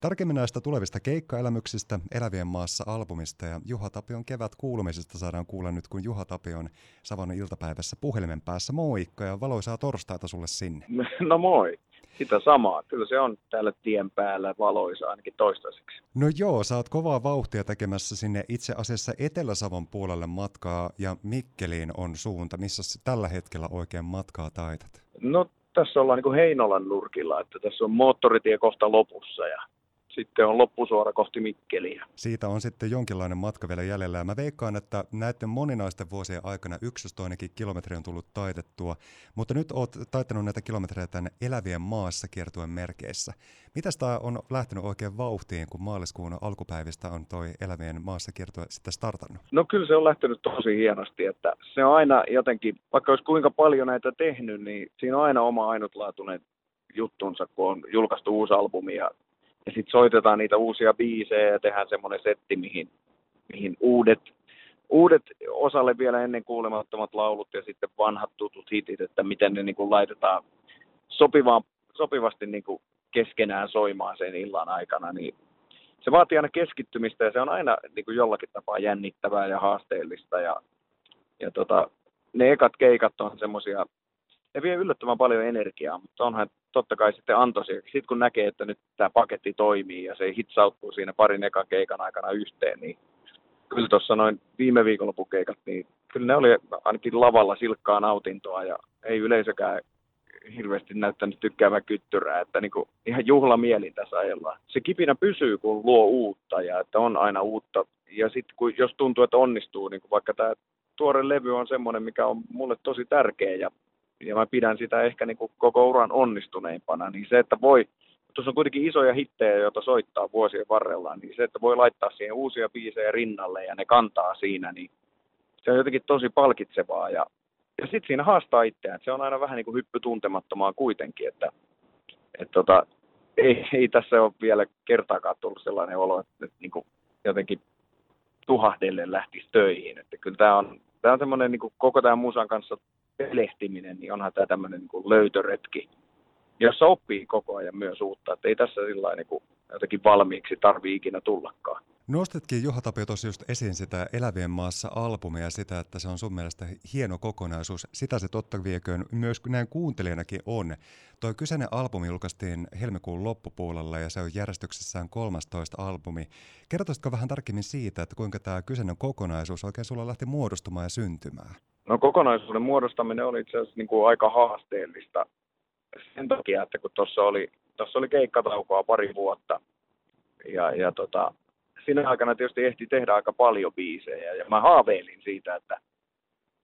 Tarkemmin näistä tulevista keikkaelämyksistä, Elävien maassa albumista ja Juha Tapion kevät kuulumisesta saadaan kuulla nyt, kun Juha Tapion Savon iltapäivässä puhelimen päässä. Moikka ja valoisaa torstaita sulle sinne. No moi. Sitä samaa. Kyllä se on täällä tien päällä valoisa ainakin toistaiseksi. No joo, sä oot kovaa vauhtia tekemässä sinne itse asiassa Etelä-Savon puolelle matkaa ja Mikkeliin on suunta. Missä tällä hetkellä oikein matkaa taitat? No tässä ollaan niin kuin Heinolan nurkilla, että tässä on moottoritie kohta lopussa ja sitten on loppusuora kohti Mikkeliä. Siitä on sitten jonkinlainen matka vielä jäljellä. Ja mä veikkaan, että näiden moninaisten vuosien aikana yksi toinenkin kilometri on tullut taitettua, mutta nyt oot taittanut näitä kilometrejä tänne elävien maassa kiertuen merkeissä. Mitä tämä on lähtenyt oikein vauhtiin, kun maaliskuun alkupäivistä on toi elävien maassa kiertue sitten startannut? No kyllä se on lähtenyt tosi hienosti, että se on aina jotenkin, vaikka olisi kuinka paljon näitä tehnyt, niin siinä on aina oma ainutlaatuinen juttunsa, kun on julkaistu uusi albumi ja ja sitten soitetaan niitä uusia biisejä ja tehdään semmoinen setti, mihin, mihin uudet, uudet osalle vielä ennen kuulemattomat laulut ja sitten vanhat tutut hitit, että miten ne niin kuin laitetaan sopivaan, sopivasti niin kuin keskenään soimaan sen illan aikana, niin se vaatii aina keskittymistä ja se on aina niin kuin jollakin tapaa jännittävää ja haasteellista ja, ja tota, ne ekat keikat on semmoisia, ne vie yllättävän paljon energiaa, mutta onhan totta kai sitten antoisi. Sitten kun näkee, että nyt tämä paketti toimii ja se hitsautuu siinä parin ekan keikan aikana yhteen, niin kyllä tuossa noin viime viikonlopukeikat, niin kyllä ne oli ainakin lavalla silkkaa nautintoa ja ei yleisökään hirveästi näyttänyt tykkäävän kyttyrää, että niin kuin ihan juhlamielin tässä ajellaan. Se kipinä pysyy, kun luo uutta ja että on aina uutta. Ja sitten jos tuntuu, että onnistuu, niin kuin vaikka tämä tuore levy on semmoinen, mikä on mulle tosi tärkeä ja ja mä pidän sitä ehkä niin kuin koko uran onnistuneimpana, niin se, että voi, tuossa on kuitenkin isoja hittejä, joita soittaa vuosien varrella, niin se, että voi laittaa siihen uusia biisejä rinnalle ja ne kantaa siinä, niin se on jotenkin tosi palkitsevaa ja, ja sitten siinä haastaa itseään, se on aina vähän niin kuin hyppy tuntemattomaan kuitenkin, että, että tota, ei, ei, tässä ole vielä kertaakaan tullut sellainen olo, että, että niin kuin jotenkin tuhahdelle lähtisi töihin, että kyllä tämä on, tämä on semmoinen niin koko tämän musan kanssa pelehtiminen, niin onhan tämä tämmöinen niin löytöretki, jossa oppii koko ajan myös uutta. Että ei tässä sillä niin kuin jotenkin valmiiksi tarvi ikinä tullakaan. Nostetkin Juha Tapio tuossa just esiin sitä Elävien maassa albumia ja sitä, että se on sun mielestä hieno kokonaisuus. Sitä se totta vieköön myös näin kuuntelijanakin on. Tuo kyseinen albumi julkaistiin helmikuun loppupuolella ja se on järjestyksessään 13 albumi. Kertoisitko vähän tarkemmin siitä, että kuinka tämä kyseinen kokonaisuus oikein sulla lähti muodostumaan ja syntymään? No kokonaisuuden muodostaminen oli itse asiassa niin kuin aika haasteellista sen takia, että kun tuossa oli, tossa oli keikkataukoa pari vuotta ja, ja tota, siinä aikana tietysti ehti tehdä aika paljon biisejä ja mä haaveilin siitä, että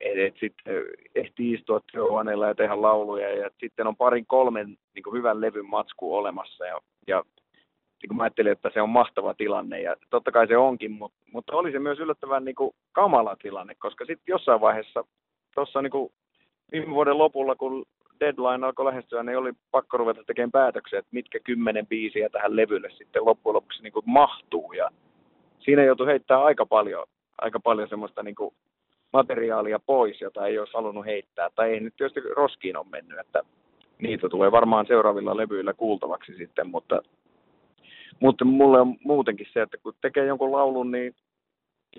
et, et sitten ehti istua työhuoneella ja tehdä lauluja ja sitten on parin kolmen niin kuin hyvän levyn matsku olemassa ja, ja niin kuin mä ajattelin, että se on mahtava tilanne ja totta kai se onkin, mutta, mutta oli se myös yllättävän niin kuin kamala tilanne, koska sitten jossain vaiheessa tuossa niin viime vuoden lopulla, kun deadline alkoi lähestyä, niin oli pakko ruveta tekemään päätöksiä, että mitkä kymmenen biisiä tähän levylle sitten loppujen lopuksi niin kuin mahtuu. Ja siinä joutui heittämään aika paljon, aika paljon semmoista niin kuin materiaalia pois, jota ei olisi halunnut heittää, tai ei nyt tietysti roskiin on mennyt, että niitä tulee varmaan seuraavilla levyillä kuultavaksi sitten, mutta mutta mulle on muutenkin se, että kun tekee jonkun laulun, niin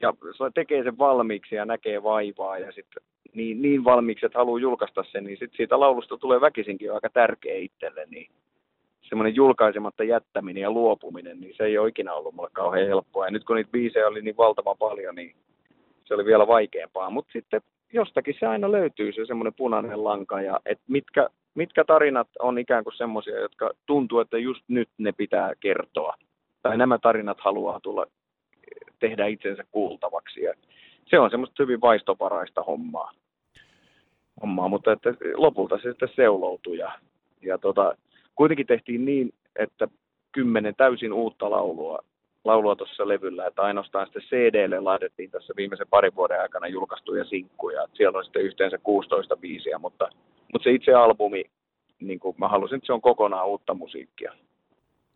ja tekee sen valmiiksi ja näkee vaivaa ja sitten niin, niin valmiiksi, että haluaa julkaista sen, niin sitten siitä laulusta tulee väkisinkin aika tärkeä itselle, niin semmoinen julkaisematta jättäminen ja luopuminen, niin se ei ole ikinä ollut mulle kauhean helppoa. Ja nyt kun niitä biisejä oli niin valtavan paljon, niin se oli vielä vaikeampaa. Mutta sitten jostakin se aina löytyy se semmoinen punainen lanka, ja että mitkä mitkä tarinat on ikään kuin semmoisia, jotka tuntuu, että just nyt ne pitää kertoa. Tai nämä tarinat haluaa tulla tehdä itsensä kuultavaksi. Ja se on semmoista hyvin vaistoparaista hommaa. hommaa mutta että lopulta se sitten seuloutui. Ja, ja tota, kuitenkin tehtiin niin, että kymmenen täysin uutta laulua laulua tuossa levyllä, että ainoastaan sitten CDlle laitettiin tässä viimeisen parin vuoden aikana julkaistuja sinkkuja. Siellä on sitten yhteensä 16 biisiä, mutta mutta se itse albumi, niin kuin mä halusin, että se on kokonaan uutta musiikkia.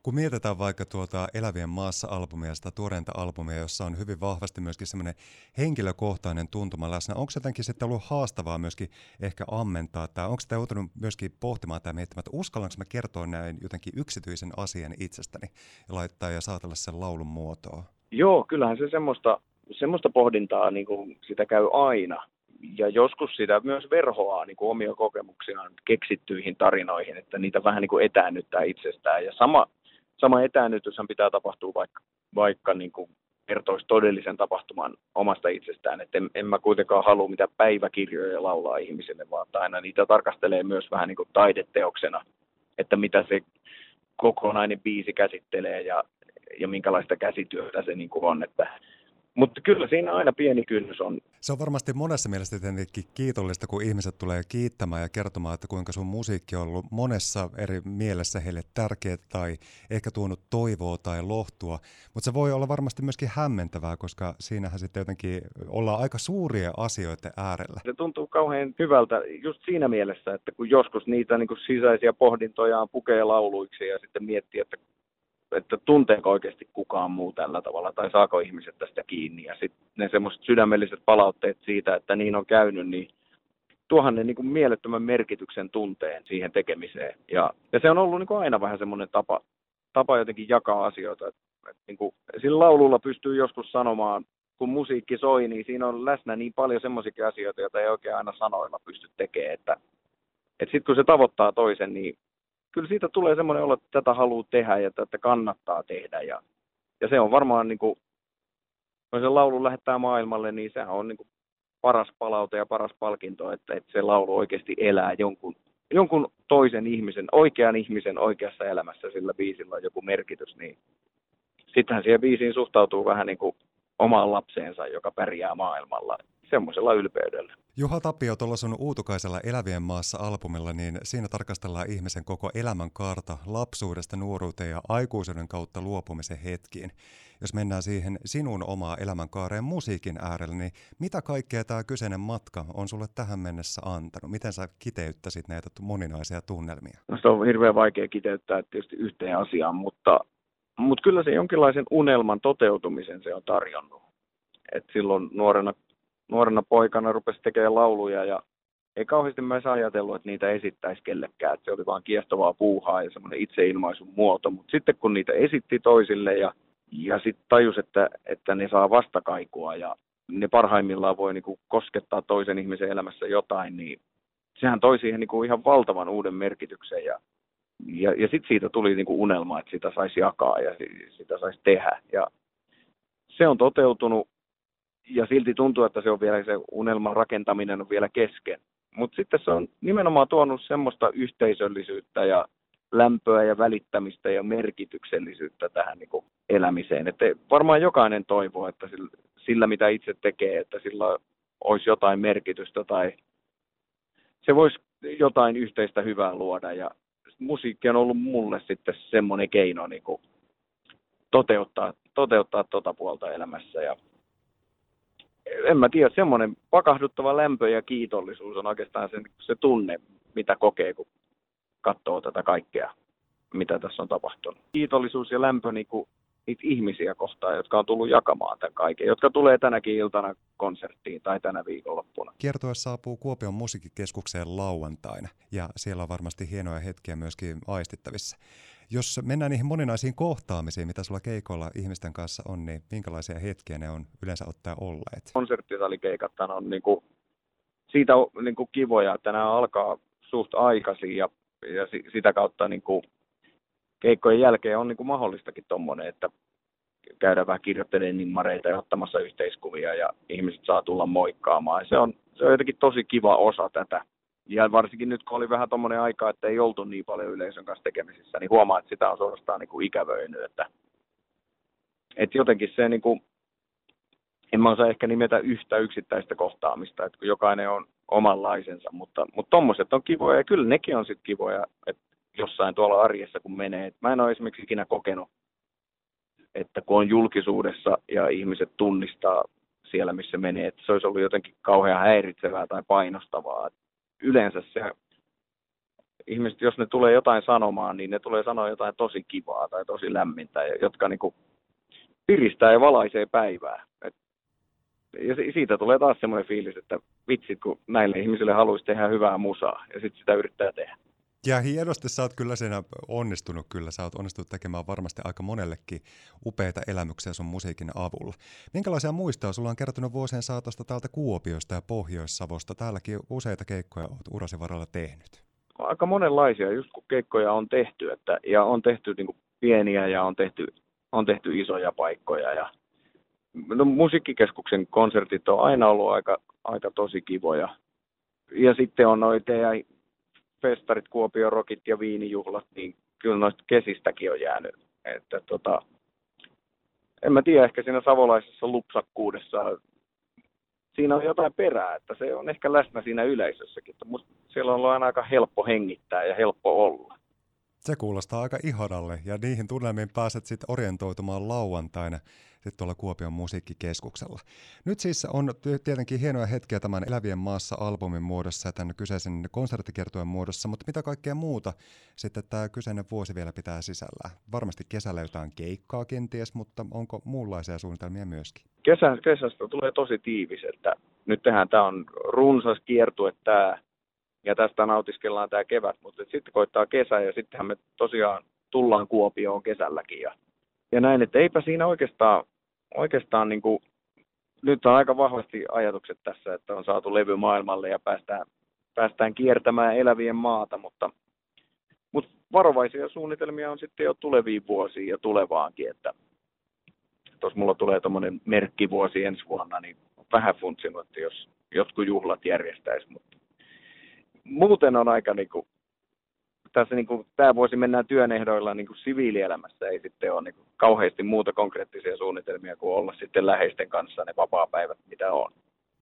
Kun mietitään vaikka tuota Elävien maassa-albumia, sitä tuoreinta albumia, jossa on hyvin vahvasti myöskin semmoinen henkilökohtainen tuntuma läsnä, onko jotenkin sitten ollut haastavaa myöskin ehkä ammentaa, tai onko sitä joutunut myöskin pohtimaan tai miettimään, että uskallanko mä kertoa näin jotenkin yksityisen asian itsestäni ja laittaa ja saatella sen laulun muotoa? Joo, kyllähän se semmoista, semmoista pohdintaa niin kuin sitä käy aina. Ja joskus sitä myös verhoaa niin kuin omia kokemuksiaan keksittyihin tarinoihin, että niitä vähän niin kuin etäännyttää itsestään. Ja sama, sama etäännytyshän pitää tapahtua vaikka, vaikka niin kuin kertoisi todellisen tapahtuman omasta itsestään. Että en, en mä kuitenkaan halua mitä päiväkirjoja laulaa ihmisille, vaan aina niitä tarkastelee myös vähän niin kuin taideteoksena, että mitä se kokonainen biisi käsittelee ja, ja minkälaista käsityötä se niin kuin on. Että mutta kyllä siinä aina pieni kynnys on. Se on varmasti monessa mielessä tietenkin kiitollista, kun ihmiset tulee kiittämään ja kertomaan, että kuinka sun musiikki on ollut monessa eri mielessä heille tärkeä tai ehkä tuonut toivoa tai lohtua. Mutta se voi olla varmasti myöskin hämmentävää, koska siinähän sitten jotenkin ollaan aika suuria asioita äärellä. Se tuntuu kauhean hyvältä just siinä mielessä, että kun joskus niitä niin kuin sisäisiä pohdintojaan pukee lauluiksi ja sitten miettii, että että tunteeko oikeasti kukaan muu tällä tavalla tai saako ihmiset tästä kiinni. Ja sitten ne semmoiset sydämelliset palautteet siitä, että niin on käynyt, niin tuohan ne niin kuin mielettömän merkityksen tunteen siihen tekemiseen. Ja, ja se on ollut niin kuin aina vähän semmoinen tapa, tapa jotenkin jakaa asioita. Että, että niin kuin, sillä laululla pystyy joskus sanomaan, kun musiikki soi, niin siinä on läsnä niin paljon semmoisia asioita, joita ei oikein aina sanoilla pysty tekemään. Että, että sitten kun se tavoittaa toisen, niin kyllä siitä tulee semmoinen olo, että tätä haluaa tehdä ja tätä kannattaa tehdä. Ja, ja se on varmaan, niin kuin, kun se laulu lähettää maailmalle, niin sehän on niin kuin paras palaute ja paras palkinto, että, että se laulu oikeasti elää jonkun, jonkun toisen ihmisen, oikean ihmisen oikeassa elämässä, sillä biisillä on joku merkitys, niin sittenhän siihen biisiin suhtautuu vähän niin kuin omaan lapseensa, joka pärjää maailmalla semmoisella ylpeydellä. Juha Tapio, tuolla sun uutukaisella Elävien maassa albumilla, niin siinä tarkastellaan ihmisen koko elämän karta lapsuudesta nuoruuteen ja aikuisuuden kautta luopumisen hetkiin. Jos mennään siihen sinun omaa elämänkaareen musiikin äärellä, niin mitä kaikkea tämä kyseinen matka on sulle tähän mennessä antanut? Miten sä kiteyttäisit näitä moninaisia tunnelmia? No se on hirveän vaikea kiteyttää tietysti yhteen asiaan, mutta, mutta kyllä se jonkinlaisen unelman toteutumisen se on tarjonnut. Et silloin nuorena nuorena poikana rupesi tekemään lauluja ja ei kauheasti mä ajatellut, että niitä esittäisi kellekään. Että se oli vaan kiehtovaa puuhaa ja semmoinen itseilmaisun muoto. Mutta sitten kun niitä esitti toisille ja, ja sitten tajus, että, että ne saa vastakaikua ja ne parhaimmillaan voi niinku koskettaa toisen ihmisen elämässä jotain, niin sehän toi siihen niinku ihan valtavan uuden merkityksen. Ja, ja, ja sitten siitä tuli niinku unelma, että sitä saisi jakaa ja sitä saisi tehdä. Ja se on toteutunut ja silti tuntuu, että se on vielä se unelman rakentaminen on vielä kesken. Mutta sitten se on nimenomaan tuonut semmoista yhteisöllisyyttä ja lämpöä ja välittämistä ja merkityksellisyyttä tähän niin kuin elämiseen. Että varmaan jokainen toivoo, että sillä, sillä mitä itse tekee, että sillä olisi jotain merkitystä tai se voisi jotain yhteistä hyvää luoda. Ja musiikki on ollut mulle sitten semmoinen keino niin kuin toteuttaa, toteuttaa tota puolta elämässä. Ja en mä tiedä, semmoinen pakahduttava lämpö ja kiitollisuus on oikeastaan se, se tunne, mitä kokee, kun katsoo tätä kaikkea, mitä tässä on tapahtunut. Kiitollisuus ja lämpö niin kuin niitä ihmisiä kohtaan, jotka on tullut jakamaan tämän kaiken, jotka tulee tänäkin iltana konserttiin tai tänä viikonloppuna. Kiertue saapuu Kuopion musiikkikeskukseen lauantaina ja siellä on varmasti hienoja hetkiä myöskin aistittavissa. Jos mennään niihin moninaisiin kohtaamisiin, mitä sulla keikoilla ihmisten kanssa on, niin minkälaisia hetkiä ne on yleensä ottaa olleet? Konserttisalikeikat on niin kuin, siitä on niin kuin kivoja, että nämä alkaa suht aikaisin ja, ja sitä kautta niin kuin, keikkojen jälkeen on niin kuin mahdollistakin tuommoinen, että käydään vähän kirjoittelemaan nimmareita ja ottamassa yhteiskuvia ja ihmiset saa tulla moikkaamaan. Se on, se on jotenkin tosi kiva osa tätä ja varsinkin nyt, kun oli vähän tuommoinen aika, että ei oltu niin paljon yleisön kanssa tekemisissä, niin huomaa, että sitä on suorastaan niin kuin ikävöinyt. Että, että jotenkin se, niin kuin, en mä osaa ehkä nimetä yhtä yksittäistä kohtaamista, että kun jokainen on omanlaisensa, mutta, mutta tommoset on kivoja ja kyllä nekin on sitten kivoja, että jossain tuolla arjessa kun menee. Et mä en ole esimerkiksi ikinä kokenut, että kun on julkisuudessa ja ihmiset tunnistaa siellä, missä menee, että se olisi ollut jotenkin kauhean häiritsevää tai painostavaa yleensä se ihmiset, jos ne tulee jotain sanomaan, niin ne tulee sanoa jotain tosi kivaa tai tosi lämmintä, jotka niin kuin piristää ja valaisee päivää. Et, ja siitä tulee taas semmoinen fiilis, että vitsit, kun näille ihmisille haluaisi tehdä hyvää musaa, ja sitten sitä yrittää tehdä. Ja hienosti sä oot kyllä siinä onnistunut kyllä. Sä oot onnistunut tekemään varmasti aika monellekin upeita elämyksiä sun musiikin avulla. Minkälaisia muistoja sulla on kertonut vuosien saatosta täältä Kuopiosta ja Pohjois-Savosta? Täälläkin useita keikkoja oot urasi varalla tehnyt. Aika monenlaisia, just kun keikkoja on tehty, että, ja on tehty niin pieniä ja on tehty, on tehty isoja paikkoja. Ja, no, musiikkikeskuksen konsertit on aina ollut aika, aika tosi kivoja. Ja sitten on noita festarit, Kuopio Rokit ja Viinijuhlat, niin kyllä noista kesistäkin on jäänyt. Että tota, en mä tiedä, ehkä siinä savolaisessa lupsakkuudessa siinä on jotain perää, että se on ehkä läsnä siinä yleisössäkin. Mutta siellä on ollut aina aika helppo hengittää ja helppo olla. Se kuulostaa aika ihanalle ja niihin tunnelmiin pääset sitten orientoitumaan lauantaina sitten tuolla Kuopion musiikkikeskuksella. Nyt siis on tietenkin hienoja hetkiä tämän Elävien maassa albumin muodossa ja tämän kyseisen konserttikertojen muodossa, mutta mitä kaikkea muuta sitten tämä kyseinen vuosi vielä pitää sisällä? Varmasti kesällä jotain keikkaa kenties, mutta onko muunlaisia suunnitelmia myöskin? Kesä, kesästä tulee tosi tiivis, että nyt tehdään, tämä on runsas kiertue tämä, ja tästä nautiskellaan tämä kevät, mutta sitten koittaa kesä ja sittenhän me tosiaan tullaan Kuopioon kesälläkin ja, ja näin, että eipä siinä oikeastaan, oikeastaan niin kuin, nyt on aika vahvasti ajatukset tässä, että on saatu levy maailmalle ja päästään, päästään kiertämään elävien maata, mutta, mutta varovaisia suunnitelmia on sitten jo tuleviin vuosiin ja tulevaankin, että tuossa mulla tulee tuommoinen merkkivuosi ensi vuonna, niin vähän funtsinut, että jos jotkut juhlat järjestäisi, mutta muuten on aika niin kuin, tässä niin kuin, tämä vuosi mennään työn ehdoilla niin kuin siviilielämässä, ei sitten ole niin kuin, kauheasti muuta konkreettisia suunnitelmia kuin olla sitten läheisten kanssa ne vapaa-päivät, mitä on.